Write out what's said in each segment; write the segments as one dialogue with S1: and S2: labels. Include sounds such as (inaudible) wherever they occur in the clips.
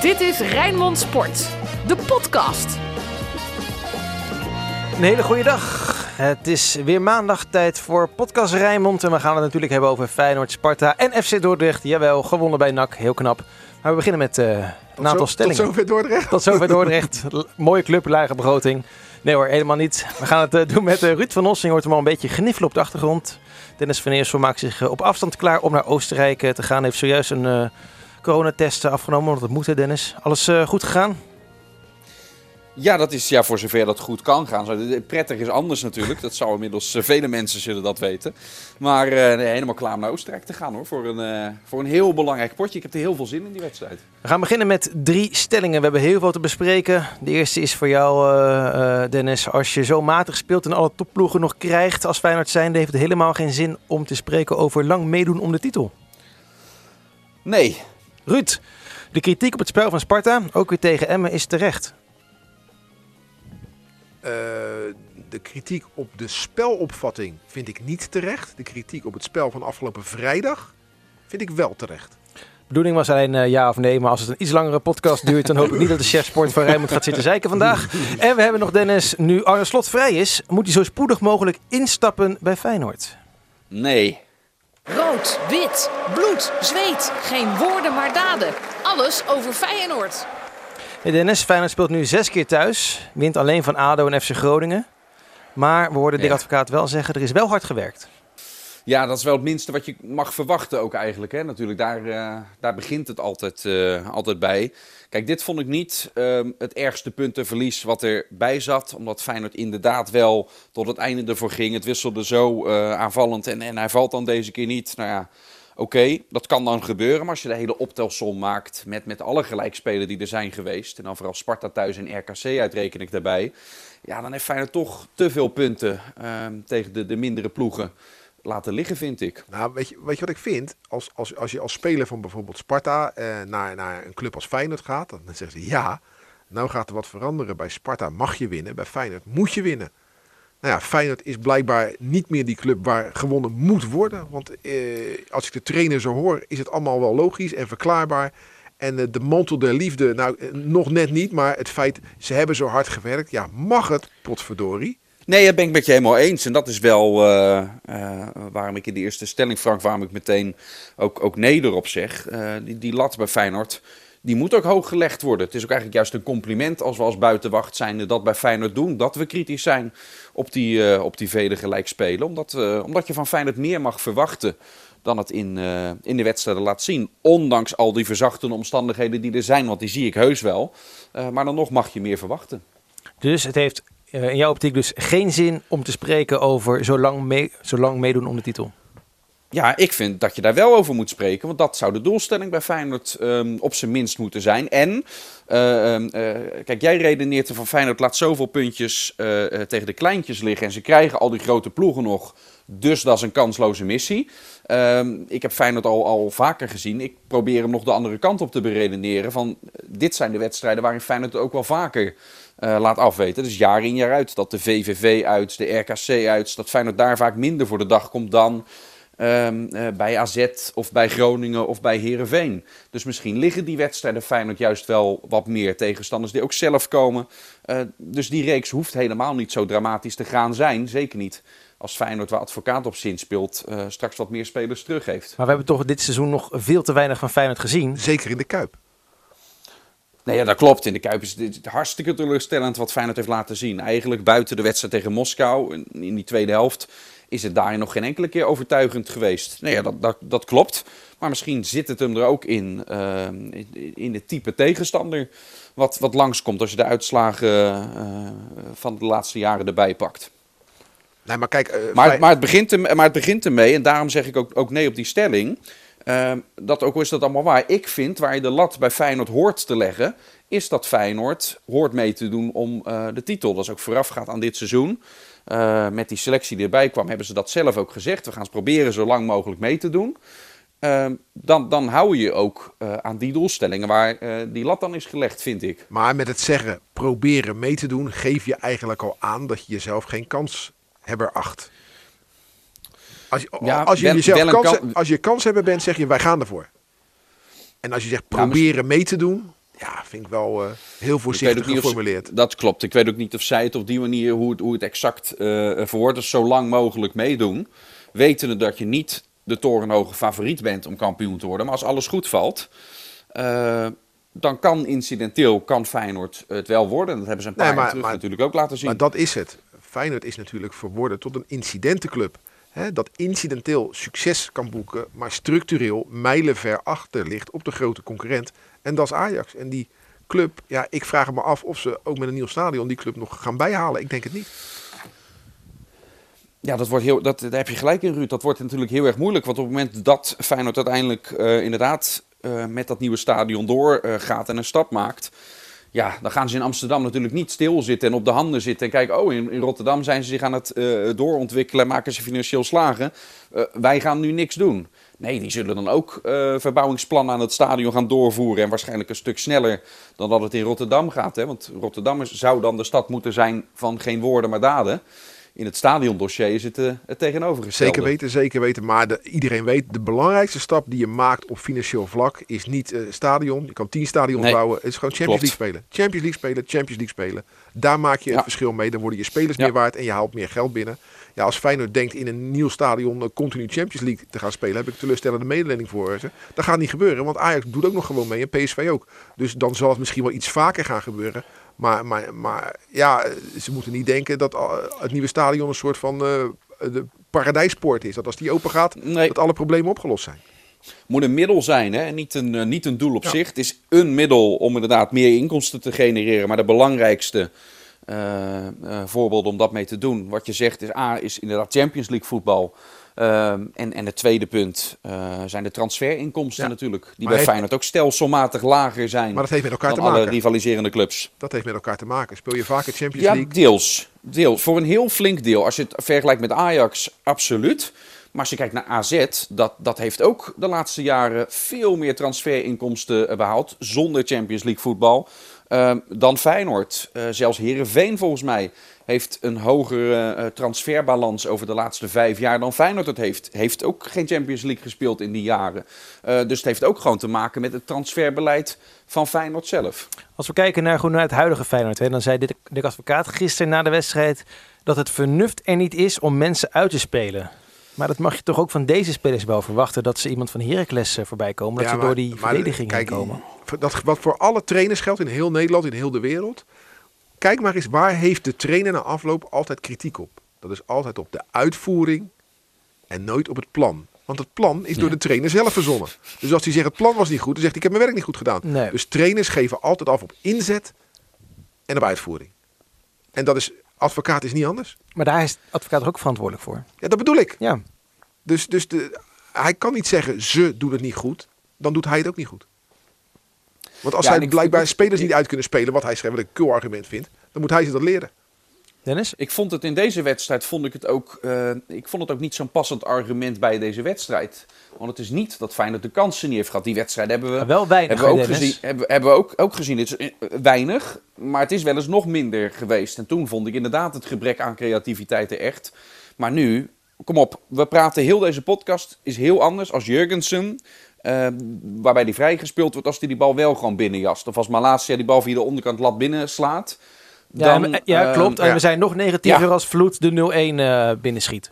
S1: Dit is Rijnmond Sport, de podcast.
S2: Een hele goede dag. Het is weer maandag tijd voor podcast Rijnmond. En we gaan het natuurlijk hebben over Feyenoord, Sparta en FC Dordrecht. Jawel, gewonnen bij NAC. Heel knap. Maar we beginnen met uh, een aantal
S3: zo,
S2: stellingen.
S3: Tot zover Dordrecht.
S2: Tot zover Dordrecht. (laughs) Mooie club, lage begroting. Nee hoor, helemaal niet. We gaan het uh, doen met uh, Ruud van Ossing. Hoort hem al een beetje gniffelen op de achtergrond. Dennis van Eersel maakt zich op afstand klaar om naar Oostenrijk te gaan. Heeft zojuist een coronatest afgenomen, want dat moet hè Dennis. Alles goed gegaan?
S4: Ja, dat is ja, voor zover dat goed kan gaan. Prettig is anders natuurlijk. Dat zou inmiddels vele mensen zullen dat weten. Maar uh, nee, helemaal klaar om naar Oostenrijk te gaan hoor. Voor een, uh, voor een heel belangrijk potje. Ik heb er heel veel zin in die wedstrijd.
S2: We gaan beginnen met drie stellingen. We hebben heel veel te bespreken. De eerste is voor jou, Dennis. Als je zo matig speelt en alle topploegen nog krijgt als Feyenoord zijnde, heeft het helemaal geen zin om te spreken over lang meedoen om de titel.
S4: Nee.
S2: Ruud, de kritiek op het spel van Sparta, ook weer tegen Emmen, is terecht.
S3: Uh, de kritiek op de spelopvatting vind ik niet terecht. De kritiek op het spel van afgelopen vrijdag vind ik wel terecht.
S2: De bedoeling was alleen uh, ja of nee, maar als het een iets langere podcast duurt, dan hoop ik niet dat de chef sport van Rijnmond gaat zitten zeiken vandaag. En we hebben nog Dennis, nu Arne Slot vrij is, moet hij zo spoedig mogelijk instappen bij Feyenoord.
S4: Nee.
S1: Rood, wit, bloed, zweet. Geen woorden maar daden. Alles over Feyenoord.
S2: Hey Dennis, Feyenoord speelt nu zes keer thuis. Wint alleen van ADO en FC Groningen. Maar we hoorden Dick Advocaat wel zeggen, er is wel hard gewerkt.
S4: Ja, dat is wel het minste wat je mag verwachten ook eigenlijk. Hè? Natuurlijk, daar, uh, daar begint het altijd, uh, altijd bij. Kijk, dit vond ik niet uh, het ergste puntenverlies wat erbij zat. Omdat Feyenoord inderdaad wel tot het einde ervoor ging. Het wisselde zo uh, aanvallend en, en hij valt dan deze keer niet. Nou ja, Oké, dat kan dan gebeuren, maar als je de hele optelsom maakt met, met alle gelijkspelen die er zijn geweest, en dan vooral Sparta thuis en RKC uitreken ik daarbij, ja, dan heeft Feyenoord toch te veel punten uh, tegen de, de mindere ploegen laten liggen, vind ik.
S3: Nou, weet je, weet je wat ik vind? Als, als, als je als speler van bijvoorbeeld Sparta uh, naar, naar een club als Feyenoord gaat, dan (laughs) zeggen ze ja, nou gaat er wat veranderen. Bij Sparta mag je winnen, bij Feyenoord moet je winnen. Nou ja, Feyenoord is blijkbaar niet meer die club waar gewonnen moet worden. Want eh, als ik de trainer zo hoor, is het allemaal wel logisch en verklaarbaar. En uh, de mantel der liefde, nou uh, nog net niet, maar het feit, ze hebben zo hard gewerkt. Ja, mag het, potverdorie?
S4: Nee, dat ben ik met je helemaal eens. En dat is wel uh, waarom ik in de eerste stelling, Frank, waarom ik meteen ook, ook nee erop zeg. Uh, die, die lat bij Feyenoord, die moet ook hoog gelegd worden. Het is ook eigenlijk juist een compliment als we als buitenwacht zijn dat bij Feyenoord doen. Dat we kritisch zijn op die, op die vele gelijkspelen. Omdat, omdat je van Feyenoord meer mag verwachten dan het in, in de wedstrijden laat zien. Ondanks al die verzachtende omstandigheden die er zijn, want die zie ik heus wel. maar dan nog mag je meer verwachten.
S2: Dus het heeft in jouw optiek dus geen zin om te spreken over zo lang, mee, zo lang meedoen om de titel?
S4: Ja, ik vind dat je daar wel over moet spreken. Want dat zou de doelstelling bij Feyenoord um, op zijn minst moeten zijn. En, uh, uh, kijk, jij redeneert er van Feyenoord laat zoveel puntjes tegen de kleintjes liggen. En ze krijgen al die grote ploegen nog. Dus dat is een kansloze missie. Um, ik heb Feyenoord al, al vaker gezien. Ik probeer hem nog de andere kant op te beredeneren. Van, dit zijn de wedstrijden waarin Feyenoord ook wel vaker laat afweten. Dus jaar in jaar uit. Dat de VVV uit, de RKC uit. Dat Feyenoord daar vaak minder voor de dag komt dan... Um, uh, bij AZ of bij Groningen of bij Herenveen. Dus misschien liggen die wedstrijden Feyenoord juist wel wat meer tegenstanders die ook zelf komen. Uh, dus die reeks hoeft helemaal niet zo dramatisch te gaan zijn. Zeker niet als Feyenoord waar advocaat op zin speelt, uh, straks wat meer spelers terug heeft.
S2: Maar we hebben toch dit seizoen nog veel te weinig van Feyenoord gezien.
S3: Zeker in de Kuip.
S4: Nee, ja, dat klopt. In de Kuip is het hartstikke teleurstellend wat Feyenoord heeft laten zien. Eigenlijk buiten de wedstrijd tegen Moskou in die tweede helft is het daar nog geen enkele keer overtuigend geweest. Nou ja, dat, dat, dat klopt. Maar misschien zit het hem er ook in, uh, in het type tegenstander wat, wat langskomt als je de uitslagen uh, van de laatste jaren erbij pakt.
S3: Nee, maar, kijk, uh,
S4: maar, maar, het begint er, maar het begint ermee, en daarom zeg ik ook, ook nee op die stelling. Uh, dat ook al is dat allemaal waar. Ik vind waar je de lat bij Feyenoord hoort te leggen, is dat Feyenoord hoort mee te doen om uh, de titel. Dat is ook voorafgaat aan dit seizoen. Uh, met die selectie die erbij kwam, hebben ze dat zelf ook gezegd. We gaan het proberen zo lang mogelijk mee te doen. Uh, dan, dan hou je ook uh, aan die doelstellingen waar die lat dan is gelegd, vind ik.
S3: Maar met het zeggen proberen mee te doen, geef je eigenlijk al aan dat je jezelf geen kans hebben acht. Als je, ja, als je ben, jezelf kans, kan... als je kans hebben bent, zeg je wij gaan ervoor. En als je zegt proberen mee te doen, ja, vind ik wel eh, heel voorzichtig
S4: of
S3: geformuleerd.
S4: dat klopt. Ik weet ook niet of zij het op die manier, hoe het, hoe het exact eh verwoord is, zo lang mogelijk meedoen. Wetende dat je niet de torenhoge favoriet bent om kampioen te worden. Maar als alles goed valt, eh, dan kan incidenteel kan Feyenoord het wel worden. Dat hebben ze een paar
S3: Nee,
S4: jaar terug
S3: maar-
S4: natuurlijk ook laten zien.
S3: Maar dat is het. Feyenoord is natuurlijk verworden tot een incidentenclub. Hè, dat incidenteel succes kan boeken, maar structureel mijlenver achter ligt op de grote concurrent. En dat is Ajax. En die club, ja, ik vraag me af of ze ook met een nieuw stadion die club nog gaan bijhalen. Ik denk het niet.
S4: Ja, dat wordt heel, dat, daar heb je gelijk in, Ruud. Dat wordt natuurlijk heel erg moeilijk. Want op het moment dat Feyenoord uiteindelijk eh, inderdaad eh, met dat nieuwe stadion doorgaat en een stap maakt. Ja, dan gaan ze in Amsterdam natuurlijk niet stilzitten en op de handen zitten. En kijken, oh, in, Rotterdam zijn ze zich aan het eh, doorontwikkelen, maken ze financieel slagen. Eh, wij gaan nu niks doen. Nee, die zullen dan ook eh, verbouwingsplannen aan het stadion gaan doorvoeren. En waarschijnlijk een stuk sneller dan dat het in Rotterdam gaat. Hè? Want Rotterdam is- zou dan de stad moeten zijn van geen woorden maar daden. In het stadiondossier is het eh, het tegenovergestelde.
S3: Zeker weten, zeker weten. Maar de, iedereen weet, de belangrijkste stap die je maakt op financieel vlak is niet eh, stadion. Je kan tien stadions
S4: Nee,
S3: bouwen. Het is gewoon Champions
S4: klopt.
S3: League spelen. Champions League spelen, Champions League spelen. Daar maak je het
S4: Ja.
S3: verschil mee. Dan worden je spelers
S4: Ja.
S3: meer waard en je haalt meer geld binnen. Ja, als Feyenoord denkt in een nieuw stadion eh, continu Champions League te gaan spelen, heb ik teleurstellende mededeling voor ze. Dat gaat niet gebeuren, want Ajax doet ook nog gewoon mee en PSV ook. Dus dan zal het misschien wel iets vaker gaan gebeuren. Maar, maar, maar ja, ze moeten niet denken dat het nieuwe stadion een soort van eh, de paradijspoort is. Dat als die open gaat,
S4: Nee.
S3: dat alle problemen opgelost zijn.
S4: moet een middel zijn, hè? niet een, eh, niet een doel op
S3: Ja.
S4: zich. Het is een middel om inderdaad meer inkomsten te genereren. Maar de belangrijkste eh, eh, voorbeeld om dat mee te doen, wat je zegt, is A, is inderdaad Champions League voetbal. Ehm, en, en het tweede punt eh, zijn de transferinkomsten
S3: Ja.
S4: natuurlijk. Die
S3: Maar
S4: bij
S3: heeft-
S4: Feyenoord ook stelselmatig lager zijn
S3: Maar dat heeft met elkaar
S4: dan
S3: te
S4: alle
S3: maken.
S4: rivaliserende clubs.
S3: Dat heeft met elkaar te maken. Speel je vaker Champions
S4: Ja,
S3: League?
S4: deels. deels. Voor een heel flink deel. Als je het vergelijkt met Ajax, absoluut. Maar als je kijkt naar AZ, dat, dat heeft ook de laatste jaren veel meer transferinkomsten eh, behaald. Zonder Champions League voetbal. eh, dan Feyenoord. Eh, zelfs Herenveen volgens mij heeft een hogere eh, transferbalans over de laatste vijf jaar dan Feyenoord het heeft. Heeft ook geen Champions League gespeeld in die jaren. Eh, dus het heeft ook gewoon te maken met het transferbeleid van Feyenoord zelf.
S2: Als we kijken naar, naar het huidige Feyenoord, hè, dan zei Dick, Dick Advocaat gisteren na de wedstrijd dat het vernuft er niet is om mensen uit te spelen. Maar dat mag je toch ook van deze spelers wel verwachten, dat ze iemand van Heracles eh, voorbij komen, dat
S3: Ja,
S2: ze
S3: maar-
S2: door die
S3: maar
S2: verdediging heen
S3: kijk,
S2: komen.
S3: Dat, wat voor alle trainers geldt in heel Nederland, in heel de wereld. Kijk maar eens, waar heeft de trainer na afloop altijd kritiek op? Dat is altijd op de uitvoering en nooit op het plan. Want het plan is door
S4: Ja.
S3: de trainer zelf verzonnen. Dus als hij zegt het plan was niet goed, dan zegt hij ik heb mijn werk niet goed gedaan.
S2: Nee.
S3: Dus trainers geven altijd af op inzet en op uitvoering. En dat is, advocaat is niet anders.
S2: Maar daar is advocaat ook verantwoordelijk voor.
S3: Ja, dat bedoel ik.
S2: Ja,
S3: Dus, dus de, hij kan niet zeggen ze doen het niet goed, dan doet hij het ook niet goed. Want als
S4: Ja,
S3: hij blijkbaar
S4: ik-
S3: spelers
S4: ik-
S3: niet uit kunnen spelen, wat hij schrijft, wat een cool argument vindt, dan moet hij ze dat leren.
S2: Dennis?
S4: Ik vond het in deze wedstrijd vond ik het ook, eh, ik vond het ook niet zo'n passend argument bij deze wedstrijd. Want het is niet dat Feyenoord de kansen niet heeft gehad. Die wedstrijd hebben we,
S2: Maar wel weinig,
S4: hebben we ook gezien. Hebben, hebben we ook, ook gezien. Het is eh, weinig, maar het is wel eens nog minder geweest. En toen vond ik inderdaad het gebrek aan creativiteit er echt. Maar nu, kom op, we praten heel deze podcast is heel anders als Jurgensen. Eh, waarbij die vrijgespeeld wordt als hij die bal wel gewoon binnenjast. Of als Malasia die bal via de onderkant lat binnen slaat.
S2: Ja,
S4: Dan,
S2: en- ja
S4: eh,
S2: klopt. En we zijn nog negatiever
S4: Ja.
S2: als Vloed de 0-1 eh binnenschiet.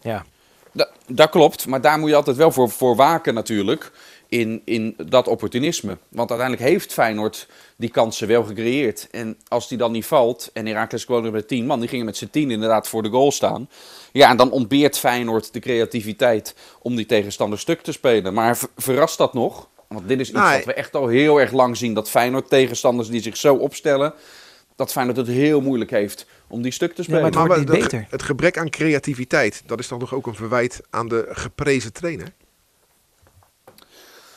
S2: Ja.
S4: Da- dat klopt, maar daar moet je altijd wel voor, voor waken natuurlijk. In, in dat opportunisme. Want uiteindelijk heeft Feyenoord die kansen wel gecreëerd. En als die dan niet valt, en Herakles kwam met tien man, die gingen met z'n tien inderdaad voor de goal staan. Ja, en dan ontbeert Feyenoord de creativiteit om die tegenstander stuk te spelen. Maar ver- verrast dat nog? Want dit is iets
S3: Nee.
S4: wat we echt al heel erg lang zien. Dat Feyenoord tegenstanders die zich zo opstellen, dat Feyenoord het heel moeilijk heeft om die stuk te spelen.
S2: maar het wordt
S3: Maar
S2: beter.
S3: Het gebrek aan creativiteit, dat is dan toch ook een verwijt aan de geprezen trainer?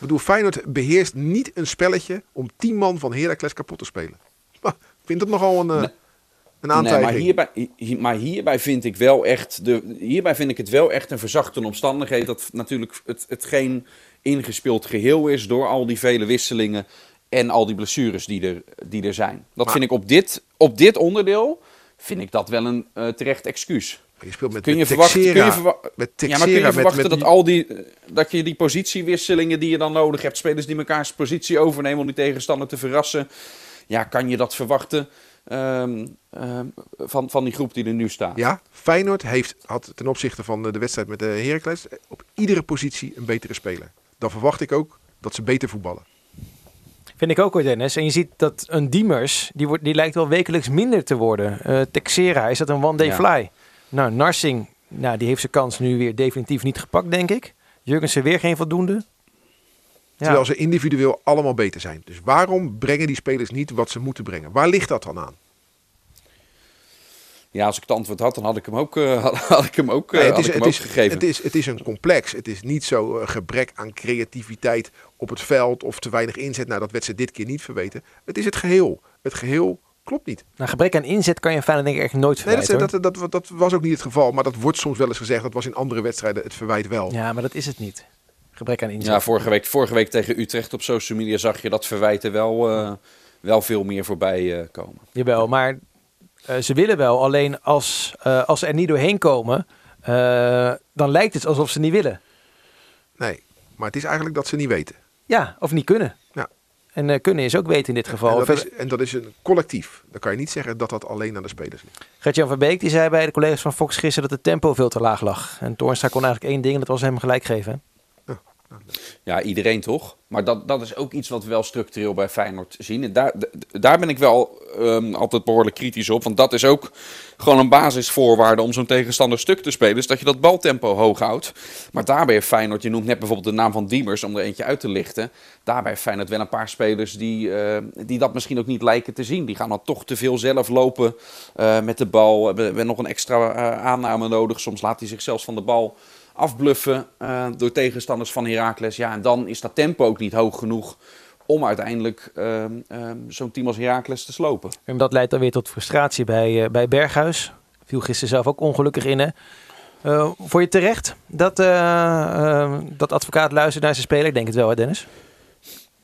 S3: Ik bedoel, Feyenoord beheerst niet een spelletje om tien man van Heracles kapot te spelen. (laughs) Maar, Ik vind het nogal een, eh,
S4: Nee.
S3: een
S4: Nee,
S3: aantijging.
S4: maar hierbij, hier- maar hierbij vind ik wel echt de, hierbij vind ik het wel echt een verzachte omstandigheid dat natuurlijk het, het geen ingespeeld geheel is door al die vele wisselingen en al die blessures die er, die er zijn. Dat
S3: Maar-
S4: vind ik op dit, op dit onderdeel vind ik dat wel een eh, terecht excuus.
S3: Je speelt met,
S4: Kun je,
S3: met
S4: verwachten, kun je,
S3: Texera,
S4: verwa-
S3: met
S4: ja, maar kun je
S3: met-
S4: verwachten
S3: met
S4: dat, al die, dat je die positiewisselingen die je dan nodig hebt, spelers die mekaars positie overnemen om die tegenstander te verrassen, ja, kan je dat verwachten ehm, ehm, van, van die groep die er nu staat?
S3: Ja, Feyenoord heeft, had ten opzichte van de, wedstrijd met de Heracles op iedere positie een betere speler. Dan verwacht ik ook dat ze beter voetballen.
S2: Vind ik ook hoor, Dennis. En je ziet dat een Diemers, die, wordt, die lijkt wel wekelijks minder te worden. Eh Texera, is dat een one-day
S4: Ja.
S2: fly? Nou, Narsing, nou, die heeft zijn kans nu weer definitief niet gepakt, denk ik. Jurgensen weer geen voldoende. Ja.
S3: Terwijl ze individueel allemaal beter zijn. Dus waarom brengen die spelers niet wat ze moeten brengen? Waar ligt dat dan aan?
S4: Ja, als ik het antwoord had, dan had ik hem ook, eh, (laughs) had, ik hem ook, eh,
S3: Nee, het, is,
S4: gegeven.
S3: het, is, het is een complex. Het is niet zo eh, gebrek aan creativiteit op het veld of te weinig inzet. Nou, dat werd ze dit keer niet verweten. Het is het geheel. Het geheel klopt niet.
S2: Nou, gebrek aan inzet kan je Feyenoord denk ik echt nooit
S3: Nee, dat,
S2: verwijten.
S3: dat, dat, dat was ook niet het geval. Maar dat wordt soms wel eens gezegd. Dat was in andere wedstrijden het verwijt wel.
S2: Ja, maar dat is het niet. Gebrek aan inzet.
S4: Ja, vorige week, vorige week tegen Utrecht op social media zag je dat verwijten wel, eh, wel veel meer voorbij eh, komen.
S2: Jawel, maar eh, ze willen wel. Alleen als, eh, als ze er niet doorheen komen, eh, dan lijkt het alsof ze niet willen.
S3: Nee, maar het is eigenlijk dat ze niet weten.
S2: Ja, of niet kunnen. En eh, kunnen is ook weten in dit geval.
S3: En dat, is,
S2: Verder-
S3: en dat is een collectief. Dan kan je niet zeggen dat dat alleen aan de spelers ligt.
S2: Gert-Jan van Beek die zei bij de collega's van Fox gisteren dat het tempo veel te laag lag. En Toornstra kon eigenlijk één ding en dat was hem gelijk geven.
S4: Ja, iedereen toch? Maar dat, dat is ook iets wat we wel structureel bij Feyenoord zien. En daar, daar ben ik wel ehm, altijd behoorlijk kritisch op. Want dat is ook gewoon een basisvoorwaarde om zo'n tegenstander stuk te spelen. Is dat je dat baltempo hoog houdt. Maar daarbij Feyenoord, je noemt net bijvoorbeeld de naam van Diemers om er eentje uit te lichten. Daarbij heeft Feyenoord wel een paar spelers die, eh, die dat misschien ook niet lijken te zien. Die gaan dan toch te veel zelf lopen eh, met de bal. Hebben, hebben nog een extra eh, aanname nodig. Soms laat hij zich zelfs van de bal afbluffen eh, door tegenstanders van Heracles. Ja, en dan is dat tempo ook niet hoog genoeg om uiteindelijk ehm, ehm, zo'n team als Heracles te slopen.
S2: En dat leidt dan weer tot frustratie bij, eh, bij Berghuis. Viel gisteren zelf ook ongelukkig in. Hè? Eh, vond je terecht dat, eh, eh, dat advocaat luistert naar zijn speler? Ik denk het wel, hè Dennis?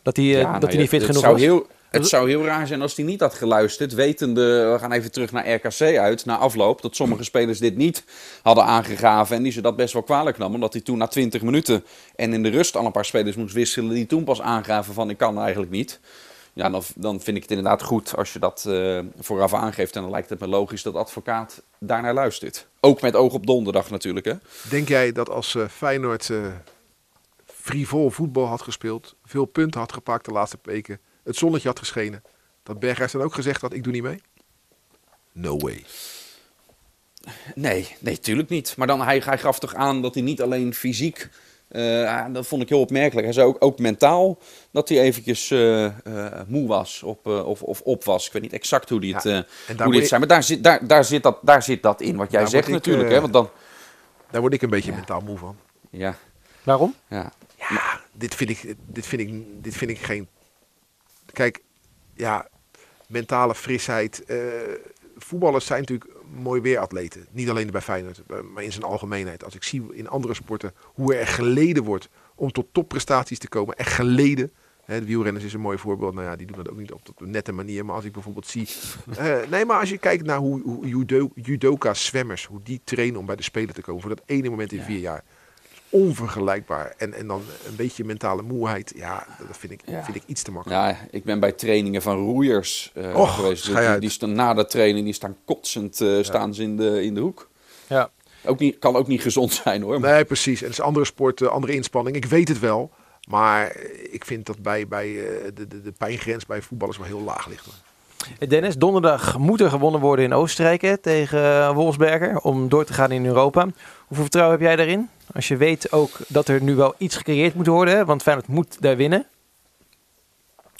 S2: Dat hij,
S4: Ja,
S2: dat
S4: nou
S2: hij
S4: ja,
S2: niet fit genoeg was?
S4: Heel, het zou heel raar zijn als hij niet had geluisterd. Wetende, we gaan even terug naar RKC uit, na afloop. Dat sommige spelers dit niet hadden aangegaven. En die ze dat best wel kwalijk namen. Omdat hij toen na 20 minuten en in de rust al een paar spelers moest wisselen. Die toen pas aangaven van ik kan eigenlijk niet. Ja, dan, dan vind ik het inderdaad goed als je dat eh, vooraf aangeeft. En dan lijkt het me logisch dat advocaat daarnaar luistert. Ook met oog op donderdag natuurlijk hè.
S3: Denk jij dat als eh, Feyenoord eh frivol voetbal had gespeeld, veel punten had gepakt de laatste weken, het zonnetje had geschenen, dat Berghuis dan ook gezegd had, ik doe niet mee? No way.
S4: Nee, nee, tuurlijk niet. Maar dan, hij, hij gaf toch aan dat hij niet alleen fysiek... eh, dat vond ik heel opmerkelijk. Hij zei ook, ook mentaal dat hij eventjes eh, eh, moe was op, eh, of, of op was. Ik weet niet exact hoe hij het,
S3: Ja,
S4: hoe dit zei. Maar daar zit, daar, daar, zit dat, daar zit dat in, wat jij
S3: Daar
S4: zegt
S3: ik,
S4: natuurlijk. hè? Want dan,
S3: Daar word ik een beetje mentaal moe van.
S4: ja,
S2: Waarom?
S4: ja.
S3: Ja, dit vind ik, dit vind ik, dit vind ik geen. Kijk, ja, mentale frisheid. eh, voetballers zijn natuurlijk mooi weeratleten. Niet alleen bij Feyenoord, eh, maar in zijn algemeenheid. Als ik zie in andere sporten hoe er geleden wordt om tot topprestaties te komen. Echt geleden. Hè, de wielrenners is een mooi voorbeeld. Nou ja, die doen dat ook niet op een nette manier. Maar als ik bijvoorbeeld zie... (laughs) eh, nee, maar als je kijkt naar hoe, hoe judo, judoka's, zwemmers... hoe die trainen om bij de Spelen te komen... voor dat ene moment in vier jaar onvergelijkbaar. En, en dan een beetje mentale moeheid. Ja, dat vind ik,
S4: Ja.
S3: vind ik iets te makkelijk.
S4: ja, ik ben bij trainingen van roeiers eh,
S3: Och,
S4: geweest.
S3: schei
S4: Die, staan na de training, die staan kotsend eh, staan ze in de, in de hoek.
S2: Ja.
S4: Ook niet, kan ook niet gezond zijn hoor.
S3: Nee, precies. En het is andere sport, eh, andere inspanning. Ik weet het wel. Maar ik vind dat bij, bij eh, de, de, de pijngrens bij voetballers wel heel laag ligt.
S2: Dennis, donderdag moet er gewonnen worden in Oostenrijk hè, tegen Wolfsberger om door te gaan in Europa. Hoeveel vertrouwen heb jij daarin? Als je weet ook dat er nu wel iets gecreëerd moet worden, want Feyenoord moet daar winnen.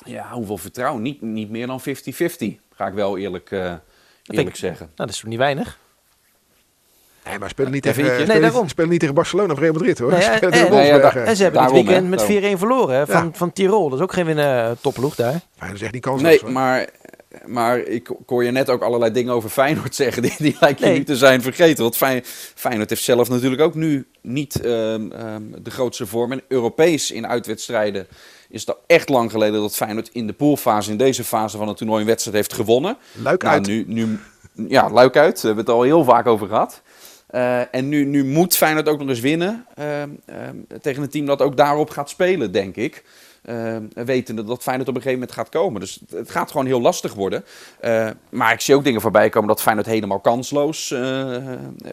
S4: Ja, hoeveel vertrouwen? Niet, niet meer dan 50-50, ga ik wel eerlijk, eh, eerlijk
S2: ik-
S4: zeggen.
S2: Nou, dat is toch niet weinig?
S3: Nee, maar spelen niet
S4: Ja,
S3: tegen,
S2: Nee,
S3: niet-
S2: daarom.
S3: spelen niet tegen Barcelona of Real Madrid hoor.
S2: Nee,
S3: Spelen
S2: en- en-
S4: Nee, ja,
S3: Wolfsberger.
S2: En ze hebben
S4: Daarom,
S2: dit weekend met
S4: daarom.
S2: 4-1 verloren hè, van,
S3: Ja.
S2: van Tirol. Dat is ook geen winnen topploeg daar.
S3: Feyenoord is echt niet kansloos.
S4: Nee, maar, maar ik, hoor je net ook allerlei dingen over Feyenoord (laughs) zeggen. Die, die lijkt je nu te zijn vergeten. Want Fey- Feyenoord heeft zelf natuurlijk ook nu niet ehm, ehm, de grootste vorm. En Europees in uitwedstrijden is het al echt lang geleden dat Feyenoord in de poolfase, in deze fase van het toernooi, een wedstrijd heeft gewonnen.
S3: Luik
S4: Nou,
S3: uit.
S4: nu, nu, ja, luik uit. Daar hebben we het al heel vaak over gehad. Eh, en nu, nu moet Feyenoord ook nog eens winnen ehm, ehm, tegen een team dat ook daarop gaat spelen, denk ik. Uh, wetende dat Feyenoord op een gegeven moment gaat komen. Dus het gaat gewoon heel lastig worden. Uh, maar ik zie ook dingen voorbij komen dat Feyenoord helemaal kansloos uh,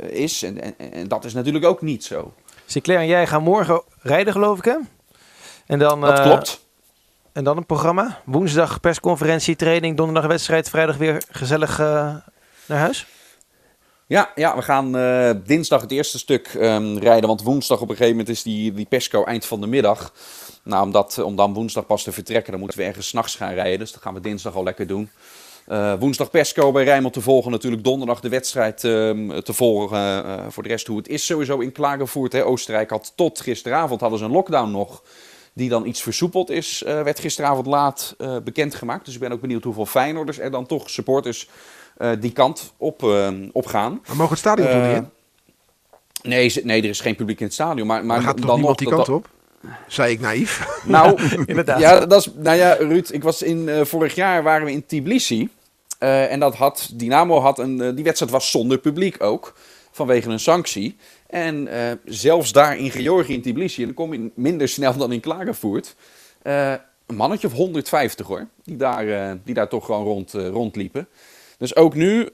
S4: is. En, en, en, dat is natuurlijk ook niet zo.
S2: Sinclair en jij gaan morgen rijden, geloof ik, hè? En dan,
S4: dat klopt.
S2: En dan een programma? Woensdag persconferentie, training, donderdag wedstrijd, vrijdag weer gezellig naar huis?
S4: Ja, ja, we gaan uh, dinsdag het eerste stuk um, rijden. Want woensdag op een gegeven moment is die, die persco eind van de middag. Nou, om, dat, om dan woensdag pas te vertrekken, dan moeten we ergens s'nachts gaan rijden. Dus dat gaan we dinsdag al lekker doen. Uh, woensdag persco bij Rijnmond te volgen. Natuurlijk donderdag de wedstrijd uh, te volgen. Uh, voor de rest hoe het is sowieso in Klagenvoort. Hè. Oostenrijk had tot gisteravond hadden ze een lockdown nog. Die dan iets versoepeld is. werd gisteravond laat bekendgemaakt. Dus ik ben ook benieuwd hoeveel Feyenoorders er dan toch supporters die kant op, op gaan.
S3: Maar mogen het stadion toch niet?
S4: Nee, nee, er is geen publiek in het stadion. Maar, maar,
S3: maar gaat toch dan niemand die kant op? Zei ik naïef? (laughs)
S4: Nou, (laughs) inderdaad. Ja, dat is, nou ja, Ruud, ik was in, uh, vorig jaar waren we in Tbilisi. Uh, en dat had, Dynamo had een, uh, die wedstrijd was zonder publiek ook. Vanwege een sanctie. En zelfs daar in Georgië, in Tbilisi, en dan kom je minder snel dan in Klagenvoort. een mannetje of 150 hoor, die daar, die daar toch gewoon rond, rondliepen. Dus ook nu,